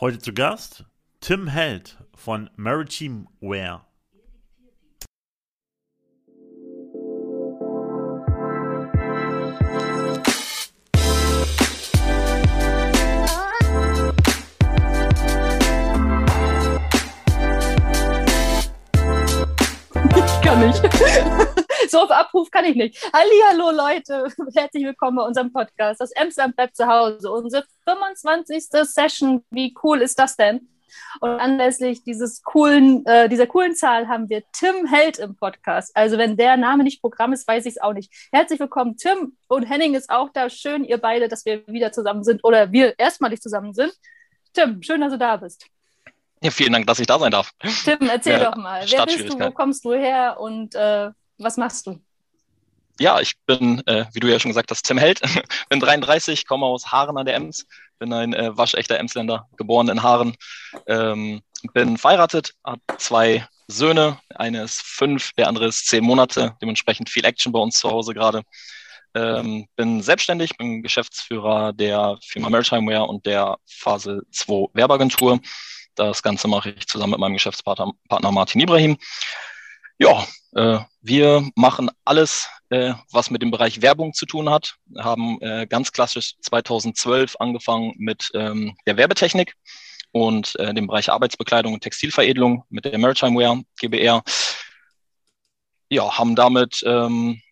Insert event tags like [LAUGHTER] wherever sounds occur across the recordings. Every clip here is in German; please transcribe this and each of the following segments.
Heute zu Gast Tim Held von Maritime Wear. Ich kann nicht. So auf Abruf kann ich nicht. Hallo Leute, [LAUGHS] herzlich willkommen bei unserem Podcast. Das Amsterdam bleibt zu Hause. Unsere 25. Session. Wie cool ist das denn? Und anlässlich dieses coolen, äh, dieser coolen Zahl haben wir Tim Held im Podcast. Also wenn der Name nicht Programm ist, weiß ich es auch nicht. Herzlich willkommen, Tim und Henning ist auch da. Schön, ihr beide, dass wir wieder zusammen sind oder wir erstmalig zusammen sind. Tim, schön, dass du da bist. Ja, vielen Dank, dass ich da sein darf. Tim, erzähl ja, doch mal. Wer bist du, wo kommst du her und äh, was machst du? Ja, ich bin, äh, wie du ja schon gesagt hast, Tim Held, [LAUGHS] bin 33, komme aus Haaren an der Ems, bin ein äh, waschechter Emsländer, geboren in Haaren, ähm, bin verheiratet, habe zwei Söhne, eine ist fünf, der andere ist zehn Monate, dementsprechend viel Action bei uns zu Hause gerade. Ähm, bin selbstständig, bin Geschäftsführer der Firma Maritime Wear und der Phase 2 Werbeagentur. Das Ganze mache ich zusammen mit meinem Geschäftspartner Partner Martin Ibrahim. Ja, äh, wir machen alles, äh, was mit dem Bereich Werbung zu tun hat. Wir haben äh, ganz klassisch 2012 angefangen mit ähm, der Werbetechnik und äh, dem Bereich Arbeitsbekleidung und Textilveredelung mit der Maritime Wear GBR. Ja, haben damit ähm,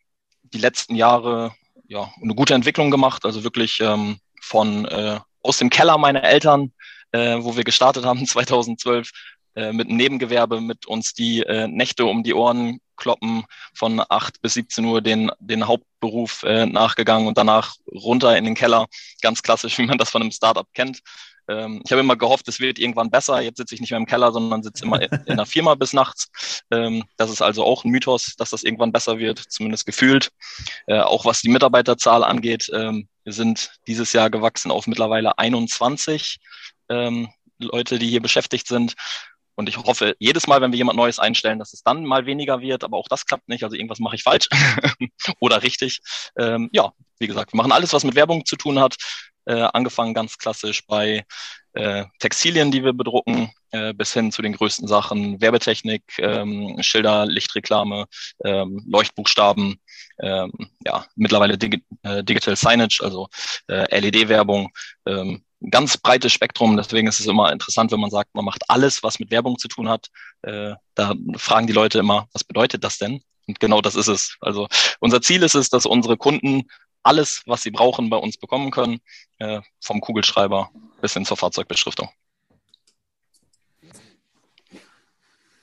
die letzten Jahre ja, eine gute Entwicklung gemacht, also wirklich ähm, von äh, aus dem Keller meiner Eltern äh, wo wir gestartet haben [LAUGHS] 2012 äh, mit einem Nebengewerbe, mit uns die äh, Nächte um die Ohren kloppen, von 8 bis 17 Uhr den, den Hauptberuf äh, nachgegangen und danach runter in den Keller, ganz klassisch, [LAUGHS] wie man das von einem Startup kennt. Ähm, ich habe immer gehofft, es wird irgendwann besser. Jetzt sitze ich nicht mehr im Keller, sondern sitze immer in einer Firma bis nachts. Ähm, das ist also auch ein Mythos, dass das irgendwann besser wird, zumindest gefühlt. Äh, auch was die Mitarbeiterzahl angeht. Ähm, wir sind dieses Jahr gewachsen auf mittlerweile 21 ähm, Leute, die hier beschäftigt sind. Und ich hoffe jedes Mal, wenn wir jemand Neues einstellen, dass es dann mal weniger wird, aber auch das klappt nicht. Also irgendwas mache ich falsch [LAUGHS] oder richtig. Ähm, ja, wie gesagt, wir machen alles, was mit Werbung zu tun hat. Äh, angefangen ganz klassisch bei äh, Textilien, die wir bedrucken, äh, bis hin zu den größten Sachen Werbetechnik, ähm, Schilder, Lichtreklame, ähm, Leuchtbuchstaben, ähm, ja, mittlerweile Digi äh, Digital Signage, also äh, LED-Werbung, ganz breites Spektrum. Deswegen ist es immer interessant, wenn man sagt, man macht alles, was mit Werbung zu tun hat. Äh, da fragen die Leute immer, was bedeutet das denn? Und genau das ist es. Also unser Ziel ist es, dass unsere Kunden alles, was sie brauchen, bei uns bekommen können, äh, vom Kugelschreiber bis hin zur Fahrzeugbeschriftung.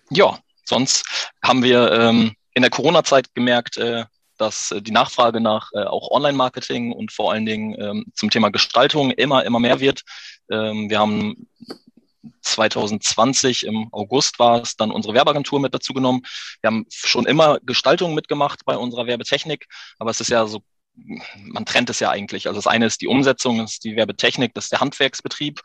Ja, sonst haben wir ähm, in der Corona-Zeit gemerkt, äh, dass äh, die Nachfrage nach äh, auch Online-Marketing und vor allen Dingen ähm, zum Thema Gestaltung immer, immer mehr wird. Ähm, wir haben 2020 im August war es dann unsere Werbeagentur mit dazu genommen. Wir haben schon immer Gestaltung mitgemacht bei unserer Werbetechnik, aber es ist ja so, man trennt es ja eigentlich. Also das eine ist die Umsetzung, das ist die Werbetechnik, das ist der Handwerksbetrieb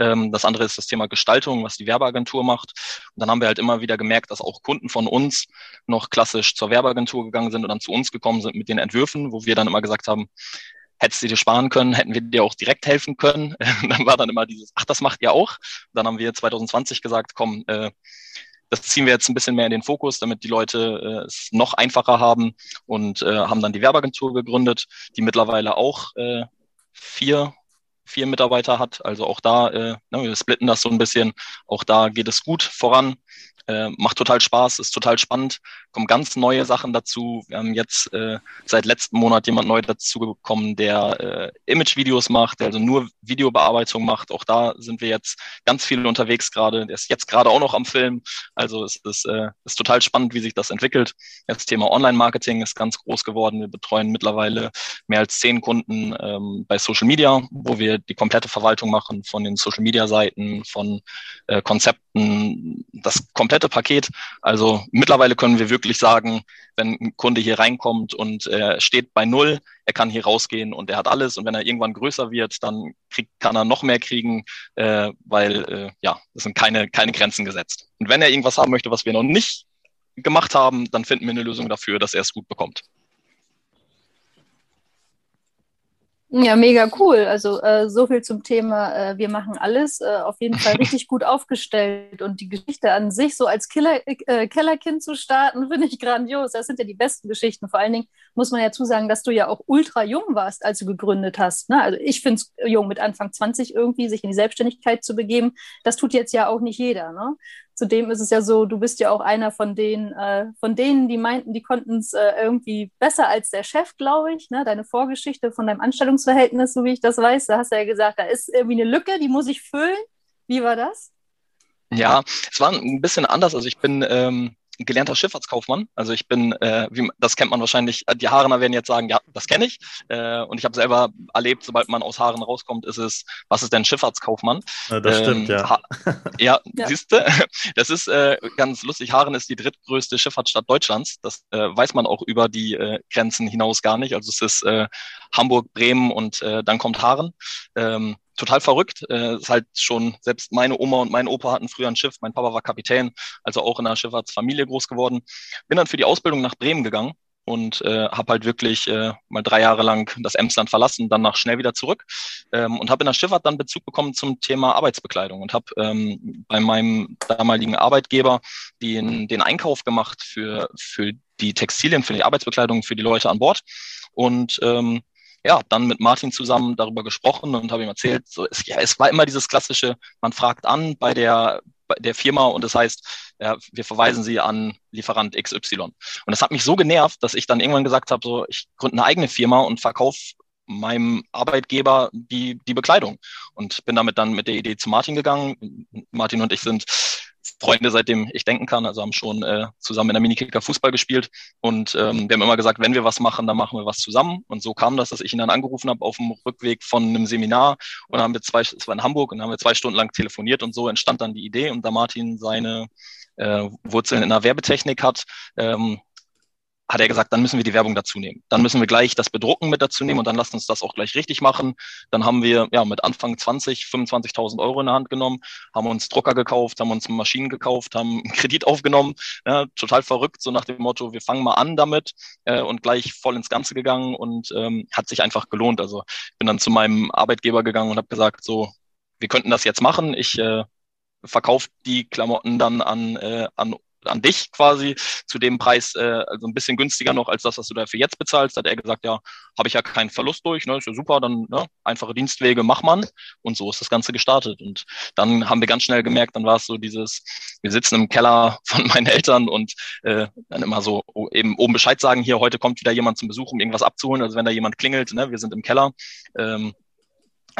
das andere ist das Thema Gestaltung, was die Werbeagentur macht. Und dann haben wir halt immer wieder gemerkt, dass auch Kunden von uns noch klassisch zur Werbeagentur gegangen sind und dann zu uns gekommen sind mit den Entwürfen, wo wir dann immer gesagt haben, hättest du dir sparen können, hätten wir dir auch direkt helfen können. [LAUGHS] dann war dann immer dieses, ach, das macht ihr auch. Dann haben wir 2020 gesagt, komm, äh, das ziehen wir jetzt ein bisschen mehr in den Fokus, damit die Leute äh, es noch einfacher haben und äh, haben dann die Werbeagentur gegründet, die mittlerweile auch äh, vier vier Mitarbeiter hat. Also auch da, äh, ne, wir splitten das so ein bisschen. Auch da geht es gut voran. Äh, macht total Spaß, ist total spannend, kommen ganz neue Sachen dazu. Wir haben jetzt äh, seit letztem Monat jemand neu dazu bekommen, der äh, Image-Videos macht, der also nur Videobearbeitung macht. Auch da sind wir jetzt ganz viel unterwegs gerade. Der ist jetzt gerade auch noch am Film. Also es ist, äh, ist total spannend, wie sich das entwickelt. Das Thema Online-Marketing ist ganz groß geworden. Wir betreuen mittlerweile mehr als zehn Kunden ähm, bei Social Media, wo wir die komplette Verwaltung machen von den Social-Media-Seiten, von äh, Konzepten, das komplette Paket. Also mittlerweile können wir wirklich sagen, wenn ein Kunde hier reinkommt und er steht bei Null, er kann hier rausgehen und er hat alles. Und wenn er irgendwann größer wird, dann kriegt, kann er noch mehr kriegen, äh, weil äh, ja, es sind keine, keine Grenzen gesetzt. Und wenn er irgendwas haben möchte, was wir noch nicht gemacht haben, dann finden wir eine Lösung dafür, dass er es gut bekommt. Ja, mega cool. Also äh, so viel zum Thema, äh, wir machen alles. Äh, auf jeden Fall [LAUGHS] richtig gut aufgestellt. Und die Geschichte an sich, so als Killer, äh, Kellerkind zu starten, [LAUGHS] finde ich grandios. Das sind ja die besten Geschichten. Vor allen Dingen muss man ja zusagen, dass du ja auch ultra jung warst, als du gegründet hast. Ne? Also ich finde es jung, mit Anfang 20 irgendwie sich in die Selbstständigkeit zu begeben. Das tut jetzt ja auch nicht jeder. Ne? Zudem ist es ja so, du bist ja auch einer von denen, äh, von denen, die meinten, die konnten es äh, irgendwie besser als der Chef, glaube ich. Ne? Deine Vorgeschichte von deinem Anstellungsverhältnis, so wie ich das weiß, da hast du ja gesagt, da ist irgendwie eine Lücke, die muss ich füllen. Wie war das? Ja, es war ein bisschen anders. Also ich bin ähm, gelernter Schifffahrtskaufmann. Also ich bin, äh, wie, das kennt man wahrscheinlich, die Haarener werden jetzt sagen, ja, das kenne ich. Äh, und ich habe selber erlebt, sobald man aus Haaren rauskommt, ist es, was ist denn Schifffahrtskaufmann? Ja, das ähm, stimmt, ja. Ha ja, [LAUGHS] ja. siehst du, [LAUGHS] das ist äh, ganz lustig. Haaren ist die drittgrößte Schifffahrtsstadt Deutschlands. Das äh, weiß man auch über die äh, Grenzen hinaus gar nicht. Also es ist äh, Hamburg, Bremen und äh, dann kommt Haaren. Ähm, total verrückt. Äh, ist halt schon, selbst meine Oma und mein Opa hatten früher ein Schiff. Mein Papa war Kapitän, also auch in einer Schifffahrtsfamilie groß geworden. Bin dann für die Ausbildung nach Bremen gegangen und äh, habe halt wirklich äh, mal drei Jahre lang das Emsland verlassen, dann nach schnell wieder zurück ähm, und habe in der Schifffahrt dann Bezug bekommen zum Thema Arbeitsbekleidung und habe ähm, bei meinem damaligen Arbeitgeber den, den Einkauf gemacht für, für die Textilien, für die Arbeitsbekleidung, für die Leute an Bord und ähm, ja, dann mit Martin zusammen darüber gesprochen und habe ihm erzählt, so, es, ja, es war immer dieses klassische, man fragt an bei der, bei der Firma und das heißt, ja, wir verweisen sie an Lieferant XY. Und das hat mich so genervt, dass ich dann irgendwann gesagt habe, so, ich gründe eine eigene Firma und verkaufe meinem Arbeitgeber die, die Bekleidung. Und bin damit dann mit der Idee zu Martin gegangen. Martin und ich sind Freunde, seitdem ich denken kann. Also haben schon äh, zusammen in der Minikicker Fußball gespielt und ähm, wir haben immer gesagt, wenn wir was machen, dann machen wir was zusammen. Und so kam das, dass ich ihn dann angerufen habe auf dem Rückweg von einem Seminar und dann haben wir zwei, es war in Hamburg und dann haben wir zwei Stunden lang telefoniert und so entstand dann die Idee. Und da Martin seine äh, Wurzeln in der Werbetechnik hat, ähm, hat er gesagt, dann müssen wir die Werbung dazu nehmen. Dann müssen wir gleich das Bedrucken mit dazu nehmen und dann lasst uns das auch gleich richtig machen. Dann haben wir ja mit Anfang 20, 25.000 Euro in der Hand genommen, haben uns Drucker gekauft, haben uns Maschinen gekauft, haben einen [LAUGHS] Kredit aufgenommen. Ja, total verrückt, so nach dem Motto, wir fangen mal an damit äh, und gleich voll ins Ganze gegangen und ähm, hat sich einfach gelohnt. Also ich bin dann zu meinem Arbeitgeber gegangen und habe gesagt, so, wir könnten das jetzt machen. Ich äh, verkaufe die Klamotten dann an, äh, an an dich quasi zu dem Preis, äh, also ein bisschen günstiger noch als das, was du dafür jetzt bezahlst, hat er gesagt, ja, habe ich ja keinen Verlust durch, ne, ist ja super, dann ne, einfache Dienstwege, mach man. Und so ist das Ganze gestartet. Und dann haben wir ganz schnell gemerkt, dann war es so dieses, wir sitzen im Keller [LAUGHS] von meinen Eltern und äh, dann immer so eben oben Bescheid sagen, hier, heute kommt wieder jemand zum Besuch, um irgendwas abzuholen. Also wenn da jemand klingelt, ne, wir sind im Keller. Ähm,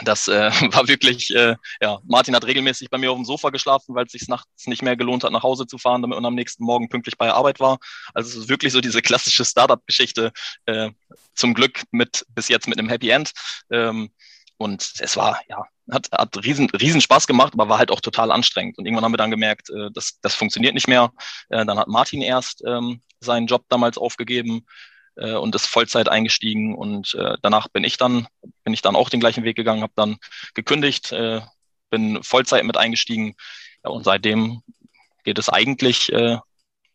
das äh, [LAUGHS] war wirklich, äh, ja, Martin hat regelmäßig bei mir auf dem Sofa geschlafen, weil es sich nachts nicht mehr gelohnt hat, nach Hause zu fahren, damit man am nächsten Morgen pünktlich bei der Arbeit war. Also es ist wirklich so diese klassische Startup-Geschichte, äh, zum Glück mit bis jetzt mit einem Happy End. Ähm, und es war, ja, hat, hat riesen, riesen Spaß gemacht, aber war halt auch total anstrengend. Und irgendwann haben wir dann gemerkt, äh, das, das funktioniert nicht mehr. Äh, dann hat Martin erst ähm, seinen Job damals aufgegeben äh, und ist Vollzeit eingestiegen und äh, danach bin ich dann bin ich dann auch den gleichen Weg gegangen, habe dann gekündigt, äh, bin Vollzeit mit eingestiegen ja, und seitdem geht es eigentlich äh,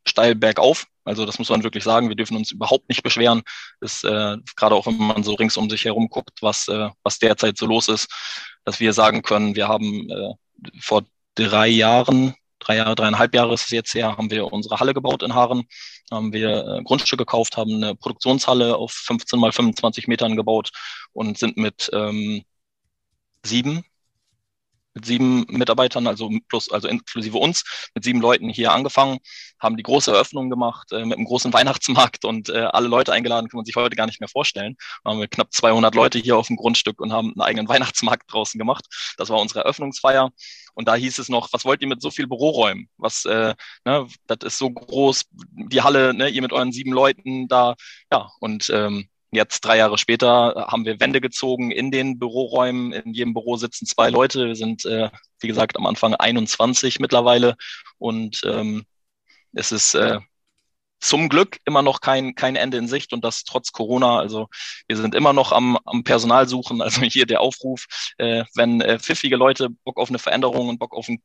steil bergauf. Also das muss man wirklich sagen. Wir dürfen uns überhaupt nicht beschweren. Ist äh, gerade auch wenn man so rings um sich herum guckt, was äh, was derzeit so los ist, dass wir sagen können, wir haben äh, vor drei Jahren drei Jahre, dreieinhalb Jahre ist es jetzt her, haben wir unsere Halle gebaut in Haaren, haben wir äh, Grundstück gekauft, haben eine Produktionshalle auf 15 mal 25 Metern gebaut und sind mit ähm, sieben mit sieben Mitarbeitern, also plus, also inklusive uns, mit sieben Leuten hier angefangen, haben die große Eröffnung gemacht äh, mit einem großen [LAUGHS] Weihnachtsmarkt und äh, alle Leute eingeladen, kann man sich heute gar nicht mehr vorstellen. Da haben wir knapp 200 Leute hier auf dem Grundstück und haben einen eigenen [LAUGHS] Weihnachtsmarkt draußen gemacht. Das war unsere Eröffnungsfeier. Und da hieß es noch, was wollt ihr mit so viel Büroräumen? Was, äh, ne, das ist so groß, die Halle, ne, ihr mit euren sieben Leuten da, ja, und ähm, Jetzt, drei Jahre später, haben wir Wände gezogen in den Büroräumen. In jedem Büro sitzen zwei Leute. Wir sind, äh, wie gesagt, am Anfang 21 mittlerweile. Und ähm, es ist äh, zum Glück immer noch kein, kein Ende in Sicht und das trotz Corona. Also wir sind immer noch am, am Personal suchen. Also [LAUGHS] hier der Aufruf, äh, wenn äh, pfiffige Leute Bock auf eine Veränderung und Bock auf ein,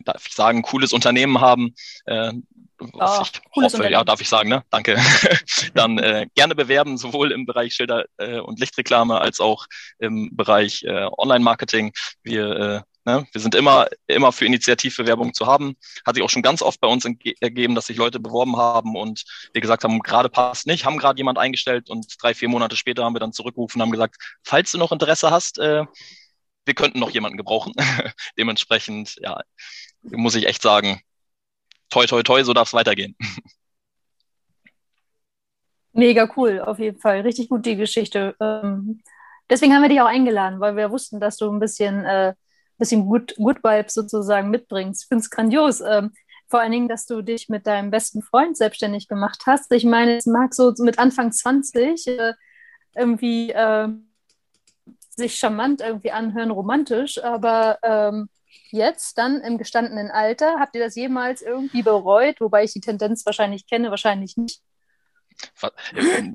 darf ich sagen, cooles Unternehmen haben, äh, was oh, ich hoffe, ja, darf ich sagen, ne? Danke. [LAUGHS] Dann äh, gerne bewerben, sowohl im Bereich Schilder äh, und Lichtreklame als auch im Bereich äh, Online-Marketing. Wir äh, Ne? Wir sind immer, immer für Initiativbewerbung zu haben. Hat sich auch schon ganz oft bei uns ergeben, dass sich Leute beworben haben und wir gesagt haben, gerade passt nicht, haben gerade jemand eingestellt und drei, vier Monate später haben wir dann zurückgerufen und haben gesagt, falls du noch Interesse hast, äh, wir könnten noch jemanden gebrauchen. [LAUGHS] Dementsprechend, ja, muss ich echt sagen, toi, toi, toi, so darf es weitergehen. [LAUGHS] Mega cool, auf jeden Fall. Richtig gut die Geschichte. Ähm, deswegen haben wir dich auch eingeladen, weil wir wussten, dass du ein bisschen äh, bisschen Good, Good Vibes sozusagen mitbringst. Ich finde es grandios. Ähm, vor allen Dingen, dass du dich mit deinem besten Freund selbstständig gemacht hast. Ich meine, es mag so mit Anfang 20 äh, irgendwie äh, sich charmant irgendwie anhören, romantisch, aber ähm, jetzt dann im gestandenen Alter, habt ihr das jemals irgendwie bereut? Wobei ich die Tendenz wahrscheinlich kenne, wahrscheinlich nicht.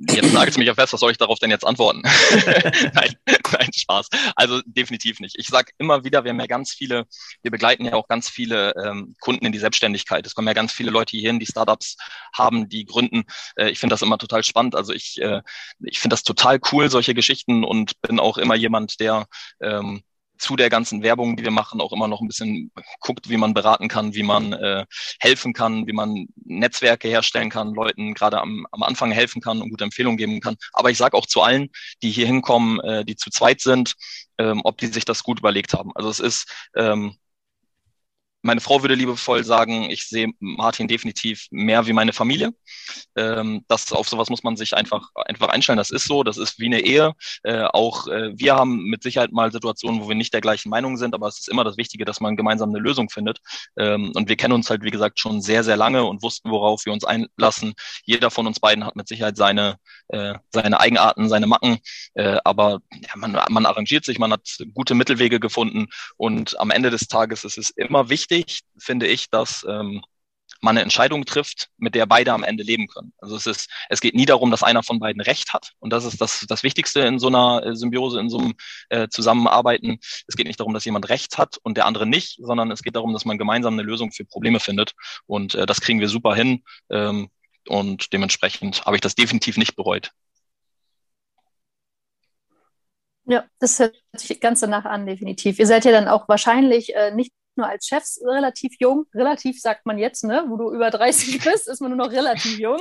Jetzt nagelt mich auf fest, was soll ich darauf denn jetzt antworten? [LAUGHS] nein, nein, Spaß. Also definitiv nicht. Ich sage immer wieder, wir haben ja ganz viele, wir begleiten ja auch ganz viele ähm, Kunden in die Selbstständigkeit. Es kommen ja ganz viele Leute hierhin, die Startups haben, die gründen. Äh, ich finde das immer total spannend. Also ich, äh, ich finde das total cool, solche Geschichten und bin auch immer jemand, der ähm, zu der ganzen Werbung, die wir machen, auch immer noch ein bisschen guckt, wie man beraten kann, wie man äh, helfen kann, wie man Netzwerke herstellen kann, Leuten gerade am, am Anfang helfen kann und gute Empfehlungen geben kann. Aber ich sage auch zu allen, die hier hinkommen, äh, die zu zweit sind, ähm, ob die sich das gut überlegt haben. Also es ist ähm, meine Frau würde liebevoll sagen, ich sehe Martin definitiv mehr wie meine Familie. Ähm, das auf sowas muss man sich einfach einfach einstellen. Das ist so, das ist wie eine Ehe. Äh, auch äh, wir haben mit Sicherheit mal Situationen, wo wir nicht der gleichen Meinung sind, aber es ist immer das Wichtige, dass man gemeinsam eine Lösung findet. Ähm, und wir kennen uns halt wie gesagt schon sehr sehr lange und wussten, worauf wir uns einlassen. Jeder von uns beiden hat mit Sicherheit seine äh, seine Eigenarten, seine Macken, äh, aber ja, man, man arrangiert sich, man hat gute Mittelwege gefunden und am Ende des Tages ist es immer wichtig finde ich, dass ähm, man eine Entscheidung trifft, mit der beide am Ende leben können. Also es ist, es geht nie darum, dass einer von beiden Recht hat. Und das ist das, das Wichtigste in so einer äh, Symbiose, in so einem äh, Zusammenarbeiten. Es geht nicht darum, dass jemand Recht hat und der andere nicht, sondern es geht darum, dass man gemeinsam eine Lösung für Probleme findet. Und äh, das kriegen wir super hin. Ähm, und dementsprechend habe ich das definitiv nicht bereut. Ja, das hört sich ganz danach an, definitiv. Ihr seid ja dann auch wahrscheinlich äh, nicht nur als Chefs relativ jung. Relativ sagt man jetzt, ne? Wo du über 30 [LAUGHS] bist, ist man nur noch relativ jung.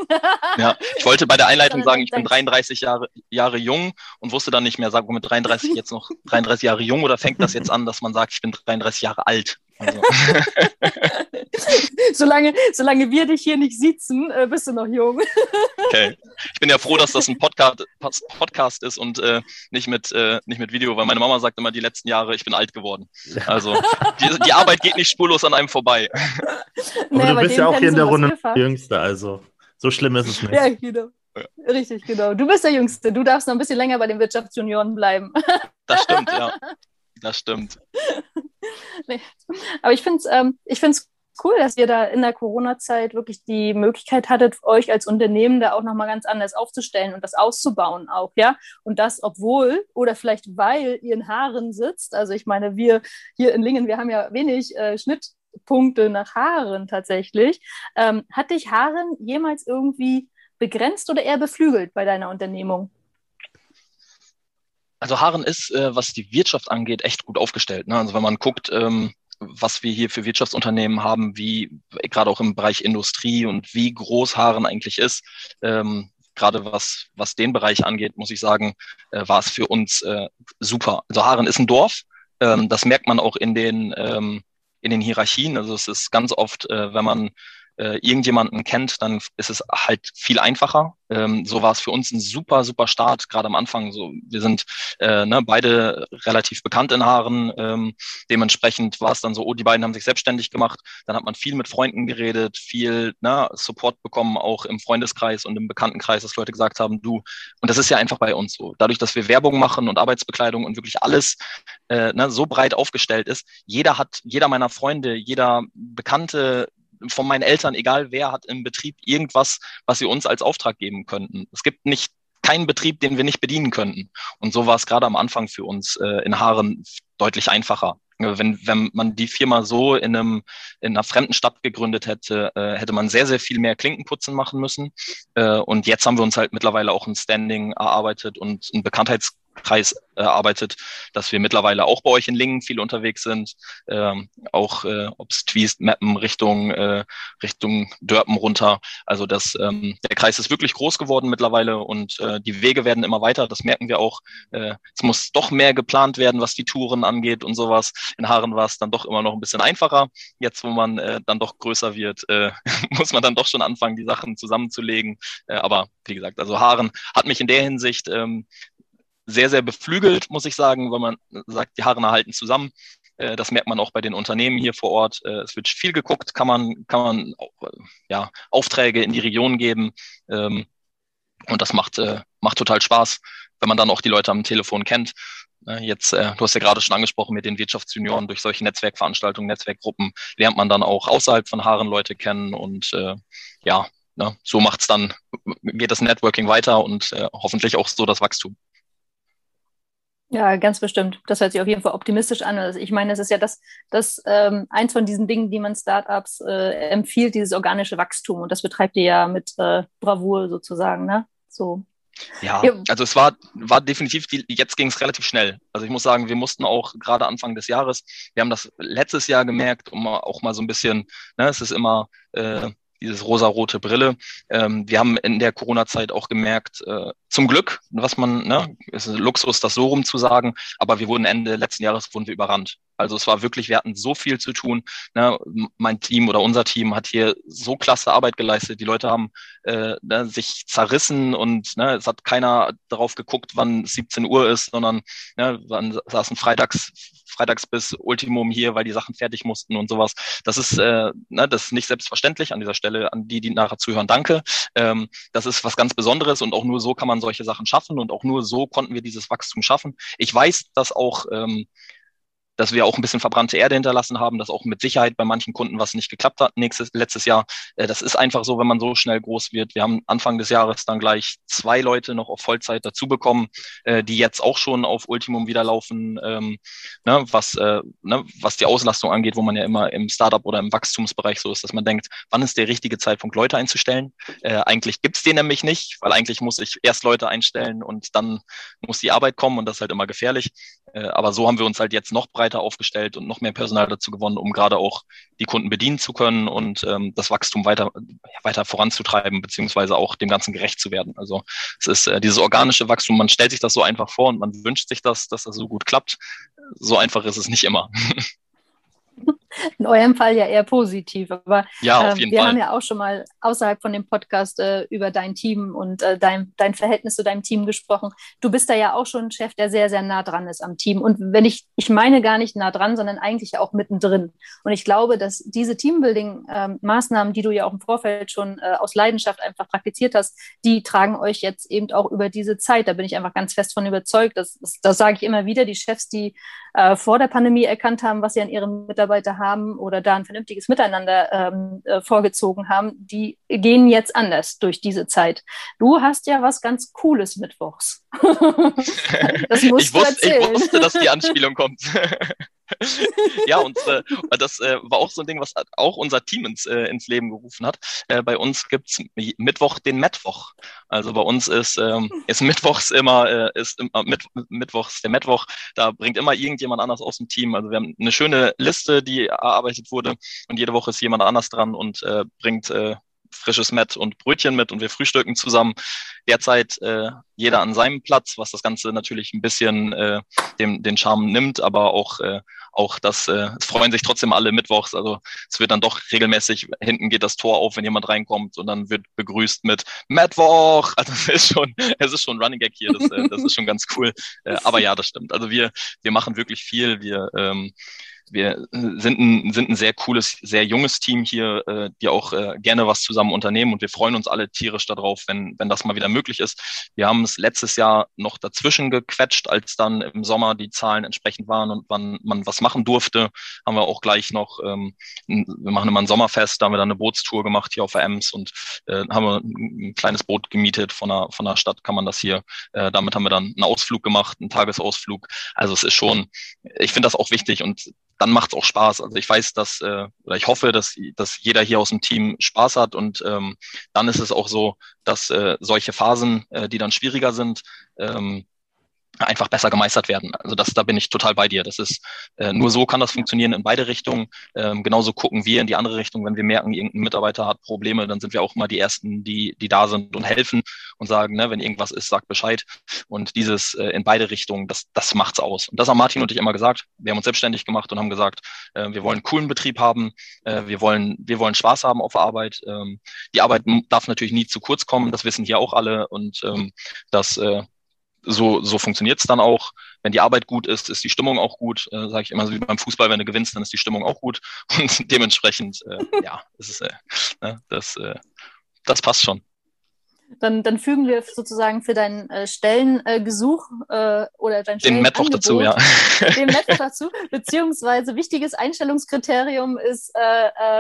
ja, ich wollte bei der Einleitung sagen, ich bin 33 Jahre, Jahre jung und wusste dann nicht mehr, sagen wir mit 33 jetzt noch 33 Jahre jung oder fängt das jetzt an, dass man sagt, ich bin 33 Jahre alt. Also. [LAUGHS] [LAUGHS] solange, solange wir dich hier nicht sitzen, äh, bist du noch jung. [LAUGHS] okay. Ich bin ja froh, dass das ein Podcast, Podcast ist und äh, nicht, mit, äh, nicht mit Video, weil meine Mama sagt immer die letzten Jahre, ich bin alt geworden. Also die, die Arbeit geht nicht spurlos an einem vorbei. Aber nee, du bist ja auch hier in der Runde der Jüngste, also so schlimm ist es nicht. Ja, genau. Ja. Richtig, genau. Du bist der Jüngste. Du darfst noch ein bisschen länger bei den Wirtschaftsjunioren bleiben. [LAUGHS] Das stimmt, ja. Das stimmt. nee. Aber ich finde es ähm, cool, dass ihr da in der Corona-Zeit wirklich die Möglichkeit hattet, euch als Unternehmen da auch nochmal ganz anders aufzustellen und das auszubauen auch, ja. Und das, obwohl oder vielleicht weil ihr in Haaren sitzt. Also ich meine, wir hier in Lingen, wir haben ja wenig äh, Schnittpunkte nach Haaren tatsächlich. Ähm, hat dich Haaren jemals irgendwie begrenzt oder eher beflügelt bei deiner Unternehmung? Also Haaren ist, äh, was die Wirtschaft angeht, echt gut aufgestellt. Ne? Also wenn man guckt, ähm, was wir hier für Wirtschaftsunternehmen haben, wie gerade auch im Bereich Industrie und wie groß Haaren eigentlich ist, ähm, gerade was, was den Bereich angeht, muss ich sagen, äh, war es für uns äh, super. Also Haaren ist ein Dorf. Ähm, das merkt man auch in den, ähm, in den Hierarchien. Also es ist ganz oft, äh, wenn man äh, irgendjemanden kennt, dann ist es halt viel einfacher. Ähm, so war es für uns ein super, super Start, gerade am Anfang. So, wir sind äh, ne, beide relativ bekannt in Haaren. Ähm, dementsprechend war es dann so, oh, die beiden haben sich selbstständig gemacht. Dann hat man viel mit Freunden geredet, viel ne, Support bekommen, auch im Freundeskreis und im Bekanntenkreis, dass Leute gesagt haben, du, und das ist ja einfach bei uns so. Dadurch, dass wir Werbung machen und Arbeitsbekleidung und wirklich alles äh, ne, so breit aufgestellt ist, jeder hat, jeder meiner Freunde, jeder Bekannte, von meinen Eltern, egal wer, hat im Betrieb irgendwas, was sie uns als Auftrag geben könnten. Es gibt nicht keinen Betrieb, den wir nicht bedienen könnten. Und so war es gerade am Anfang für uns äh, in Haaren deutlich einfacher. wenn, wenn man die Firma so in einem in einer fremden Stadt gegründet hätte, äh, hätte man sehr, sehr viel mehr Klinkenputzen machen müssen. Äh, und jetzt haben wir uns halt mittlerweile auch ein Standing erarbeitet und ein Bekanntheits Kreis erarbeitet, dass wir mittlerweile auch bei euch in Lingen viel unterwegs sind, ähm, auch äh, ob es Twist, Mappen Richtung äh, Richtung Dörpen runter. Also das ähm, der Kreis ist wirklich groß geworden mittlerweile und äh, die Wege werden immer weiter. Das merken wir auch. Äh, es muss doch mehr geplant werden, was die Touren angeht und sowas. In Haaren war es dann doch immer noch ein bisschen einfacher. Jetzt, wo man äh, dann doch größer wird, äh, [LAUGHS] muss man dann doch schon anfangen, die Sachen zusammenzulegen. Äh, aber wie gesagt, also Haaren hat mich in der Hinsicht ähm, sehr, sehr beflügelt, muss ich sagen, weil man sagt, die Haare halten zusammen. Äh, das merkt man auch bei den Unternehmen hier vor Ort. Äh, es wird viel geguckt, kann man, kann man äh, ja, Aufträge in die Region geben. Ähm, und das macht, macht total Spaß, wenn man dann auch die Leute am Telefon kennt. Jetzt, du hast ja gerade schon angesprochen mit den Wirtschaftsjunioren, durch solche Netzwerkveranstaltungen, Netzwerkgruppen lernt man dann auch außerhalb von Haaren Leute kennen und ja, ne, so macht's dann, geht das Networking weiter und hoffentlich auch so das Wachstum. Ja, ganz bestimmt. Das hört sich auf jeden Fall optimistisch an. Also ich meine, es ist ja das, das ähm, eins von diesen Dingen, die man Startups äh, empfiehlt, dieses organische Wachstum. Und das betreibt ihr ja mit äh, Bravour sozusagen, ne? So. Ja, also es war, war definitiv, die, jetzt ging es relativ schnell. Also ich muss sagen, wir mussten auch gerade Anfang des Jahres, wir haben das letztes Jahr gemerkt, um auch mal so ein bisschen, ne, es ist immer, äh, dieses rosa-rote Brille. Ähm, wir haben in der Corona-Zeit auch gemerkt, äh, zum Glück, was man, ne, ist Luxus, das so rum zu sagen, aber wir wurden Ende letzten Jahres wurden wir überrannt. Also es war wirklich, wir hatten so viel zu tun. Ne? Mein Team oder unser Team hat hier so klasse Arbeit geleistet. Die Leute haben äh, ne, sich zerrissen und ne, es hat keiner darauf geguckt, wann 17 Uhr ist, sondern ne, wann saßen freitags, freitags bis Ultimum hier, weil die Sachen fertig mussten und sowas. Das ist, äh, ne, das ist nicht selbstverständlich an dieser Stelle, an die, die nachher zuhören. Danke. Ähm, das ist was ganz Besonderes und auch nur so kann man solche Sachen schaffen und auch nur so konnten wir dieses Wachstum schaffen. Ich weiß, dass auch ähm, dass wir auch ein bisschen verbrannte Erde hinterlassen haben, dass auch mit Sicherheit bei manchen Kunden was nicht geklappt hat nächstes, letztes Jahr. Äh, das ist einfach so, wenn man so schnell groß wird. Wir haben Anfang des Jahres dann gleich zwei Leute noch auf Vollzeit dazu bekommen, äh, die jetzt auch schon auf Ultimum wieder laufen, ähm, ne, was, äh, ne, was die Auslastung angeht, wo man ja immer im Startup oder im Wachstumsbereich so ist, dass man denkt, wann ist der richtige Zeitpunkt, Leute einzustellen? Eigentlich gibt's den nämlich nicht, weil eigentlich muss ich erst Leute einstellen und dann muss die Arbeit kommen und das ist halt immer gefährlich. Äh, aber so haben wir uns halt jetzt noch breiter aufgestellt und noch mehr Personal dazu gewonnen, um gerade auch die Kunden bedienen zu können und ähm, das Wachstum weiter, weiter voranzutreiben, beziehungsweise auch dem Ganzen gerecht zu werden. Also es ist äh, dieses organische Wachstum, man stellt sich das so einfach vor und man wünscht sich das, dass das so gut klappt. So einfach ist es nicht immer. [LAUGHS] [LAUGHS] in eurem Fall ja eher positiv. Aber ja, äh, wir Fall. haben ja auch schon mal außerhalb von dem Podcast äh, über dein Team und äh, dein, dein Verhältnis zu deinem Team gesprochen. Du bist da ja auch schon ein Chef, der sehr, sehr nah dran ist am Team. Und wenn ich, ich meine gar nicht nah dran, sondern eigentlich auch mittendrin. Und ich glaube, dass diese Teambuilding-Maßnahmen, die du ja auch im Vorfeld schon äh, aus Leidenschaft einfach praktiziert hast, die tragen euch jetzt eben auch über diese Zeit. Da bin ich einfach ganz fest von überzeugt. Das, das, das sage ich immer wieder. Die Chefs, die äh, vor der Pandemie erkannt haben, was sie an ihre Mitarbeiter haben oder da ein vernünftiges Miteinander ähm, äh, vorgezogen haben, die gehen jetzt anders durch diese Zeit. Du hast ja was ganz Cooles mittwochs. [LAUGHS] das musst ich, wusste, ich wusste, dass die [LAUGHS] Anspielung kommt. [LAUGHS] ja, und äh, das äh, war auch so ein Ding, was auch unser Team ins, äh, ins Leben gerufen hat. Äh, bei uns gibt's Mittwoch den Mittwoch. Also bei uns ist, ähm, ist Mittwochs immer, äh, ist immer mit, Mittwochs der Mittwoch. Da bringt immer irgendjemand anders aus dem Team. Also wir haben eine schöne Liste, die erarbeitet wurde und jede Woche ist jemand anders dran und äh, bringt frisches Met und Brötchen mit und wir frühstücken zusammen. Derzeit äh, jeder an seinem Platz, was das Ganze natürlich ein bisschen äh, dem, den Charme nimmt, aber auch, äh, auch das, äh, es freuen sich trotzdem alle mittwochs. Also es wird dann doch regelmäßig, hinten geht das Tor auf, wenn jemand reinkommt und dann wird begrüßt mit Mittwoch. [LAUGHS] Also es ist schon, es ist schon Running Gag hier, das, äh, das ist schon ganz cool. Äh, aber ja, das stimmt. Also wir, wir machen wirklich viel. Wir ähm, wir sind ein, sind ein sehr cooles, sehr junges Team hier, äh, die auch äh, gerne was zusammen unternehmen und wir freuen uns alle tierisch darauf, wenn, wenn das mal wieder möglich ist. Wir haben es letztes Jahr noch dazwischen gequetscht, als dann im Sommer die Zahlen entsprechend waren und wann man was machen durfte, haben wir auch gleich noch, ähm, wir machen immer ein Sommerfest, da haben wir dann eine Bootstour gemacht hier auf der Ems und äh, haben wir ein kleines Boot gemietet von der, von der Stadt, kann man das hier, äh, damit haben wir dann einen Ausflug gemacht, einen Tagesausflug. Also es ist schon, ich finde das auch wichtig und dann macht es auch Spaß. Also ich weiß, dass, äh, oder ich hoffe, dass, dass jeder hier aus dem Team Spaß hat und ähm, dann ist es auch so, dass äh, solche Phasen, äh, die dann schwieriger sind, ähm, einfach besser gemeistert werden. Also das, da bin ich total bei dir. Das ist äh, nur so kann das funktionieren in beide Richtungen. Ähm, genauso gucken wir in die andere Richtung, wenn wir merken, irgendein Mitarbeiter hat Probleme, dann sind wir auch mal die ersten, die die da sind und helfen und sagen, ne, wenn irgendwas ist, sag Bescheid. Und dieses äh, in beide Richtungen, das das macht's aus. Und das haben Martin und ich immer gesagt. Wir haben uns selbstständig gemacht und haben gesagt, äh, wir wollen einen coolen Betrieb haben, äh, wir wollen wir wollen Spaß haben auf der Arbeit. Ähm, die Arbeit darf natürlich nie zu kurz kommen. Das wissen hier auch alle und ähm, das äh, so, so funktioniert es dann auch. Wenn die Arbeit gut ist, ist die Stimmung auch gut. Äh, Sage ich immer so wie beim Fußball, wenn du gewinnst, dann ist die Stimmung auch gut. [LAUGHS] Und dementsprechend, äh, ja, ist es, äh, ne, das, äh, das passt schon. Dann, dann fügen wir sozusagen für deinen äh, Stellengesuch äh, oder dein Den Mittwoch dazu, ja. [LAUGHS] Den Mittwoch dazu, beziehungsweise wichtiges Einstellungskriterium ist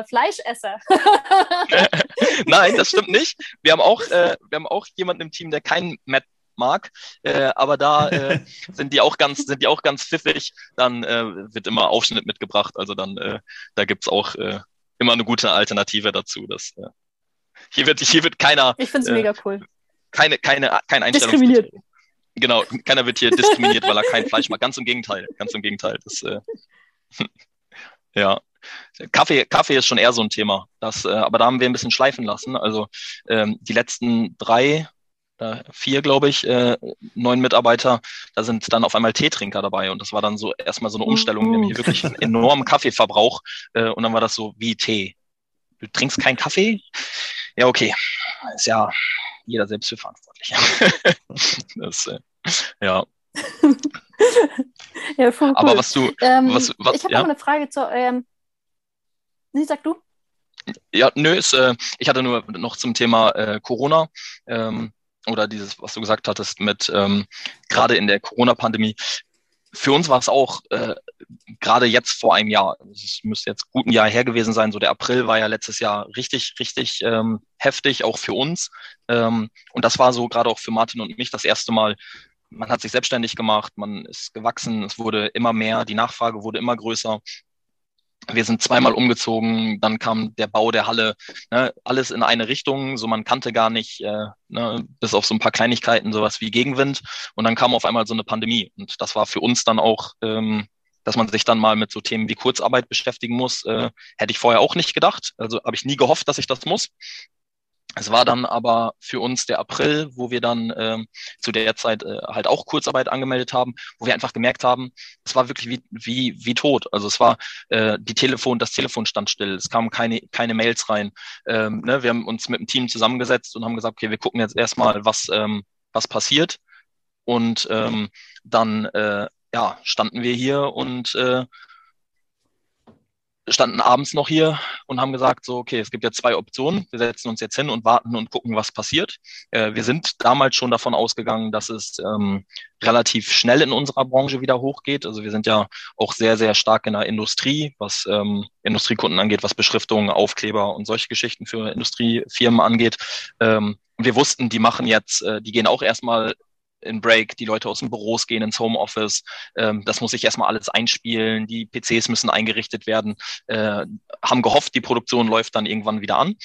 Fleischesser. [LAUGHS] Nein, das stimmt nicht. Wir haben auch, wir haben auch jemanden im Team, der keinen Met mag. Äh, aber da äh, [LAUGHS] sind die auch ganz, sind die auch ganz pfiffig. Dann äh, wird immer Aufschnitt mitgebracht. Also dann, äh, da gibt's auch äh, immer eine gute Alternative dazu. Das, äh, hier wird, hier wird keiner. Ich finde es mega cool. Keine, keine, kein Diskriminiert. Genau, keiner wird hier diskriminiert, weil er kein Fleisch mag. Ganz im Gegenteil, ganz im Gegenteil. Das, äh, [LAUGHS] ja. Kaffee, Kaffee ist schon eher so ein Thema. Das, äh, aber da haben wir ein bisschen schleifen lassen. Also ähm, die letzten drei, da vier, glaube ich, äh, neun Mitarbeiter, da sind dann auf einmal Teetrinker dabei. Und das war dann so erstmal so eine Umstellung, uh. nämlich wirklich einen enormen Kaffeeverbrauch. Äh, und dann war das so wie Tee. Du trinkst keinen Kaffee? Ja, okay. Ist ja jeder selbst für verantwortlich. [LAUGHS] das, äh, ja. [LAUGHS] ja, voll cool. Aber was du. Ähm, was, was, ich habe ja? noch eine Frage zu eurem. Nee, sag du. Ja, nö, ist, äh, ich hatte nur noch zum Thema äh, Corona. Ähm, oder dieses, was du gesagt hattest, mit ähm, gerade in der Corona-Pandemie. Für uns war es auch äh, gerade jetzt vor einem Jahr, es müsste jetzt gut ein Jahr her gewesen sein, so der April war ja letztes Jahr richtig, richtig ähm, heftig, auch für uns. Ähm, und das war so gerade auch für Martin und mich das erste Mal, man hat sich selbstständig gemacht, man ist gewachsen, es wurde immer mehr, die Nachfrage wurde immer größer. Wir sind zweimal umgezogen, dann kam der Bau der Halle, ne, alles in eine Richtung, so man kannte gar nicht, äh, ne, bis auf so ein paar Kleinigkeiten, sowas wie Gegenwind. Und dann kam auf einmal so eine Pandemie. Und das war für uns dann auch, ähm, dass man sich dann mal mit so Themen wie Kurzarbeit beschäftigen muss, äh, hätte ich vorher auch nicht gedacht. Also habe ich nie gehofft, dass ich das muss. Es war dann aber für uns der April, wo wir dann ähm, zu der Zeit äh, halt auch Kurzarbeit angemeldet haben, wo wir einfach gemerkt haben, es war wirklich wie, wie, wie tot. Also es war äh, die Telefon, das Telefon stand still, es kamen keine, keine Mails rein. Ähm, ne? Wir haben uns mit dem Team zusammengesetzt und haben gesagt, okay, wir gucken jetzt erstmal, was, ähm, was passiert. Und ähm, dann äh, ja, standen wir hier und äh, standen abends noch hier und haben gesagt, so, okay, es gibt ja zwei Optionen. Wir setzen uns jetzt hin und warten und gucken, was passiert. Äh, wir sind damals schon davon ausgegangen, dass es ähm, relativ schnell in unserer Branche wieder hochgeht. Also wir sind ja auch sehr, sehr stark in der Industrie, was ähm, Industriekunden angeht, was Beschriftungen, Aufkleber und solche Geschichten für Industriefirmen angeht. Ähm, wir wussten, die machen jetzt, äh, die gehen auch erstmal in Break, die Leute aus den Büros gehen ins Homeoffice. Ähm, das muss sich erstmal alles einspielen, die PCs müssen eingerichtet werden, äh, haben gehofft, die Produktion läuft dann irgendwann wieder an.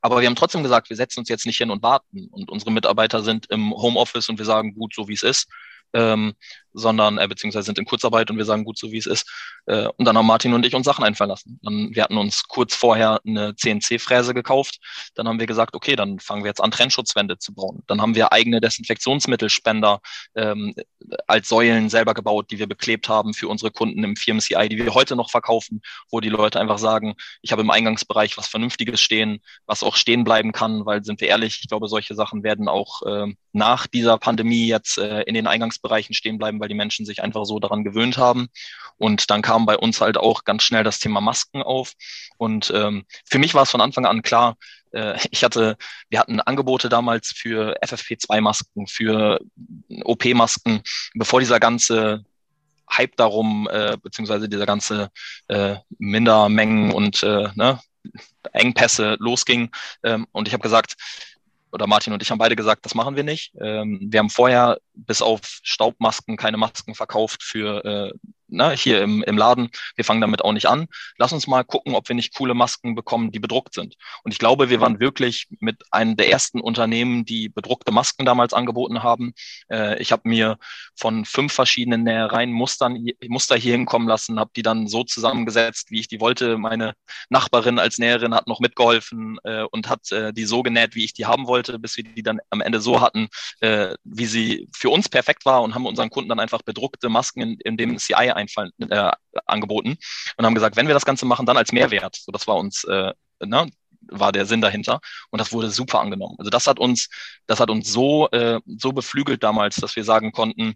Aber wir haben trotzdem gesagt, wir setzen uns jetzt nicht hin und warten. Und unsere Mitarbeiter sind im Homeoffice und wir sagen, gut, so wie es ist ähm, sondern äh, beziehungsweise sind in Kurzarbeit und wir sagen gut so wie es ist. Äh, und dann haben Martin und ich uns Sachen einfallen lassen. Dann, wir hatten uns kurz vorher eine CNC-Fräse gekauft. Dann haben wir gesagt, okay, dann fangen wir jetzt an, Trennschutzwände zu bauen. Dann haben wir eigene Desinfektionsmittelspender ähm, als Säulen selber gebaut, die wir beklebt haben für unsere Kunden im Firmen CI, die wir heute noch verkaufen, wo die Leute einfach sagen, ich habe im Eingangsbereich was Vernünftiges stehen, was auch stehen bleiben kann, weil sind wir ehrlich, ich glaube, solche Sachen werden auch äh, nach dieser Pandemie jetzt äh, in den Eingangsbereichen stehen bleiben, weil die Menschen sich einfach so daran gewöhnt haben. Und dann kam bei uns halt auch ganz schnell das Thema Masken auf. Und ähm, für mich war es von Anfang an klar, äh, ich hatte, wir hatten Angebote damals für FFP2-Masken, für OP-Masken, bevor dieser ganze Hype darum, äh, beziehungsweise dieser ganze äh, Mindermengen und äh, ne, Engpässe losging. Ähm, und ich habe gesagt, oder Martin und ich haben beide gesagt, das machen wir nicht. Ähm, wir haben vorher bis auf Staubmasken keine Masken verkauft für äh, na, hier im, im Laden. Wir fangen damit auch nicht an. Lass uns mal gucken, ob wir nicht coole Masken bekommen, die bedruckt sind. Und ich glaube, wir waren wirklich mit einem der ersten Unternehmen, die bedruckte Masken damals angeboten haben. Äh, ich habe mir von fünf verschiedenen Nähereien Mustern, Muster hier hinkommen lassen, habe die dann so zusammengesetzt, wie ich die wollte. Meine Nachbarin als Näherin hat noch mitgeholfen äh, und hat äh, die so genäht, wie ich die haben wollte, bis wir die dann am Ende so hatten, äh, wie sie für uns perfekt war und haben unseren Kunden dann einfach bedruckte Masken in, in dem CI einfallen, äh, angeboten und haben gesagt, wenn wir das Ganze machen, dann als Mehrwert. So, das war uns, äh, ne, war der Sinn dahinter. Und das wurde super angenommen. Also das hat uns, das hat uns so, äh, so beflügelt damals, dass wir sagen konnten,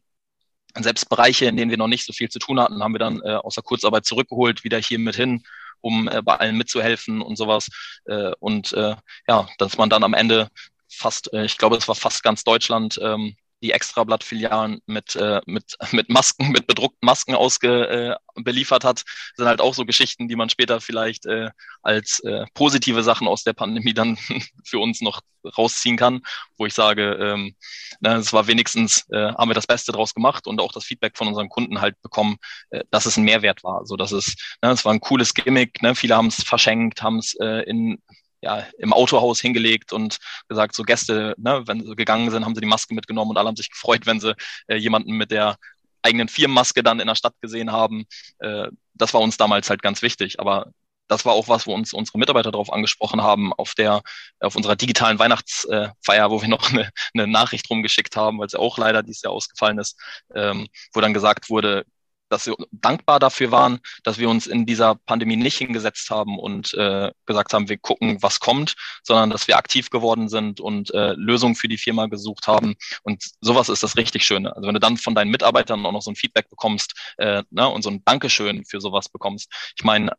selbst Bereiche, in denen wir noch nicht so viel zu tun hatten, haben wir dann äh, aus der Kurzarbeit zurückgeholt, wieder hier mit hin, um äh, bei allen mitzuhelfen und sowas. Äh, und äh, ja, dass man dann am Ende fast, äh, ich glaube, es war fast ganz Deutschland, ähm, die Extrablatt-Filialen mit, äh, mit, [LAUGHS] mit Masken, mit bedruckten Masken ausge, äh, beliefert hat, sind halt auch so Geschichten, die man später vielleicht äh, als äh, positive Sachen aus der Pandemie dann [LAUGHS] für uns noch rausziehen kann, wo ich sage, ähm, na, es war wenigstens, äh, haben wir das Beste draus gemacht und auch das Feedback von unseren Kunden halt bekommen, äh, dass es ein Mehrwert war. So dass es, ne, es war ein cooles Gimmick, ne, viele haben es verschenkt, haben es äh, in ja, im Autohaus hingelegt und gesagt, so Gäste, ne, wenn sie gegangen sind, haben sie die Maske mitgenommen und alle haben sich gefreut, wenn sie äh, jemanden mit der eigenen Firmenmaske dann in der Stadt gesehen haben. Äh, das war uns damals halt ganz wichtig. Aber das war auch was, wo uns unsere Mitarbeiter darauf angesprochen haben, auf der, auf unserer digitalen Weihnachtsfeier, wo wir noch eine, eine Nachricht rumgeschickt haben, weil sie auch leider dieses Jahr ausgefallen ist, ähm, wo dann gesagt wurde, dass sie dankbar dafür waren, dass wir uns in dieser Pandemie nicht hingesetzt haben und äh, gesagt haben, wir gucken, was kommt, sondern dass wir aktiv geworden sind und äh, Lösungen für die Firma gesucht haben. Und sowas ist das richtig Schöne. Also wenn du dann von deinen Mitarbeitern auch noch so ein Feedback bekommst äh, ne, und so ein Dankeschön für sowas bekommst. Ich meine,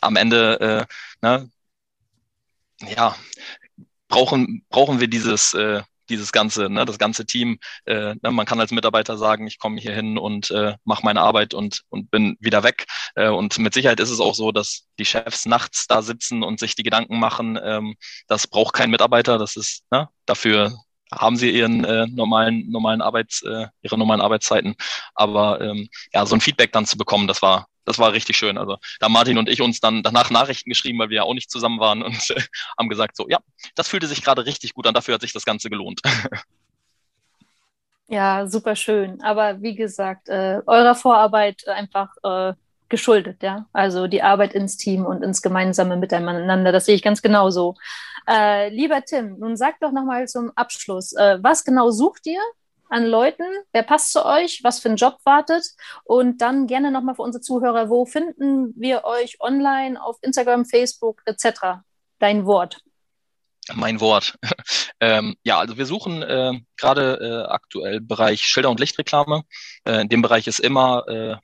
am Ende, äh, ne, ja, brauchen, brauchen wir dieses, äh, dieses ganze, ne, das ganze Team. Äh, ne, man kann als Mitarbeiter sagen, ich komme hier hin und äh, mache meine Arbeit und, und bin wieder weg. Äh, und mit Sicherheit ist es auch so, dass die Chefs nachts da sitzen und sich die Gedanken machen, ähm, das braucht kein Mitarbeiter, das ist ne, dafür haben sie ihren äh, normalen normalen Arbeits äh, ihre normalen Arbeitszeiten aber ähm, ja so ein Feedback dann zu bekommen das war das war richtig schön. Also da Martin und ich uns dann danach Nachrichten geschrieben, weil wir ja auch nicht zusammen waren und äh, haben gesagt, so ja, das fühlte sich gerade richtig gut an, dafür hat sich das Ganze gelohnt. [LAUGHS] Ja, super schön. Aber wie gesagt, äh, eurer Vorarbeit einfach äh, geschuldet, ja. Also die Arbeit ins Team und ins gemeinsame Miteinander, das sehe ich ganz genauso. Äh, lieber Tim, nun sag doch nochmal zum Abschluss, äh, was genau sucht ihr an Leuten? Wer passt zu euch? Was für ein Job wartet? Und dann gerne nochmal für unsere Zuhörer, wo finden wir euch online auf Instagram, Facebook etc.? Dein Wort. Mein Wort. [LAUGHS] ähm, ja, also wir suchen äh, gerade äh, aktuell Bereich Schilder- und Lichtreklame. Äh, in dem Bereich ist immer äh,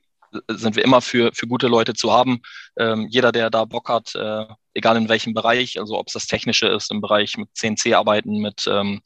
sind wir immer für, für gute Leute zu haben. Ähm, jeder, der da Bock hat, äh, egal in welchem Bereich, also ob es das Technische ist, im Bereich mit CNC arbeiten, mit, ähm,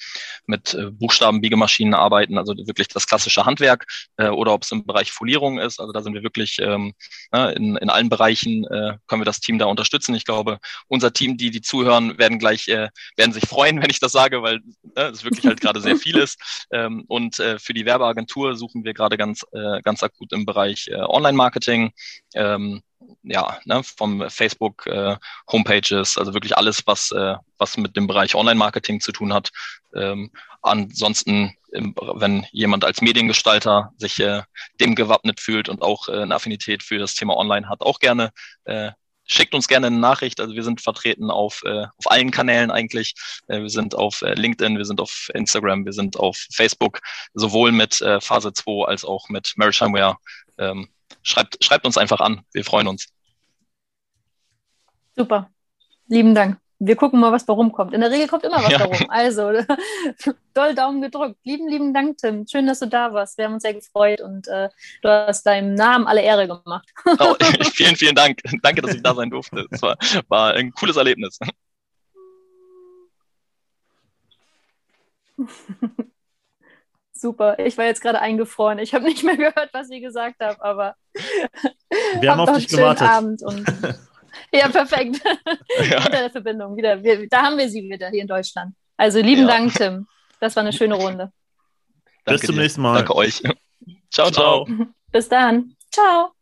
mit äh, Buchstabenbiegemaschinen arbeiten, also wirklich das klassische Handwerk, äh, oder ob es im Bereich Folierung ist, also da sind wir wirklich ähm, ne, in, in allen Bereichen äh, können wir das Team da unterstützen. Ich glaube, unser Team, die, die zuhören, werden gleich, äh, werden sich freuen, [LAUGHS] wenn ich das sage, weil äh, es wirklich halt gerade sehr viel ist. Ähm, und äh, für die Werbeagentur suchen wir gerade ganz, äh, ganz akut im Bereich äh, Online-Marketing. Ähm, ja, ne, vom Facebook äh, Homepages, also wirklich alles, was, äh, was mit dem Bereich Online-Marketing zu tun hat. Ähm, ansonsten, wenn jemand als Mediengestalter sich äh, dem gewappnet fühlt und auch äh, eine Affinität für das Thema Online hat, auch gerne äh, schickt uns gerne eine Nachricht. Also wir sind vertreten auf, äh, auf allen Kanälen eigentlich. Äh, wir sind auf äh, LinkedIn, wir sind auf Instagram, wir sind auf Facebook, sowohl mit äh, Phase 2 als auch mit Maritimeware. Ähm, schreibt, schreibt uns einfach an. Wir freuen uns. Super. Lieben Dank. wir gucken mal, was da rumkommt. In der Regel kommt immer was ja. da rum. Also, [LAUGHS] doll Daumen gedrückt. Lieben, lieben Dank, Tim. Schön, dass du da warst. Wir haben uns sehr gefreut und äh, du hast deinem Namen alle Ehre gemacht. oh, [LAUGHS] [LAUGHS] vielen, vielen Dank. Danke, dass ich da sein durfte. Es war, war ein cooles Erlebnis. Super. Ich war jetzt gerade eingefroren. Ich habe [LAUGHS] nicht mehr gehört, was ihr gesagt habt, aber [LAUGHS] wir haben auf dich gewartet. Abend und [LAUGHS] ja, perfekt. Ja. wieder Verbindung. Wieder. Wir, da haben wir sie wieder hier in Deutschland. Also lieben ja. Dank, Tim. Das war eine schöne Runde. Bis zum nächsten Mal. Danke euch. ciao, ciao. Bis dann. Ciao.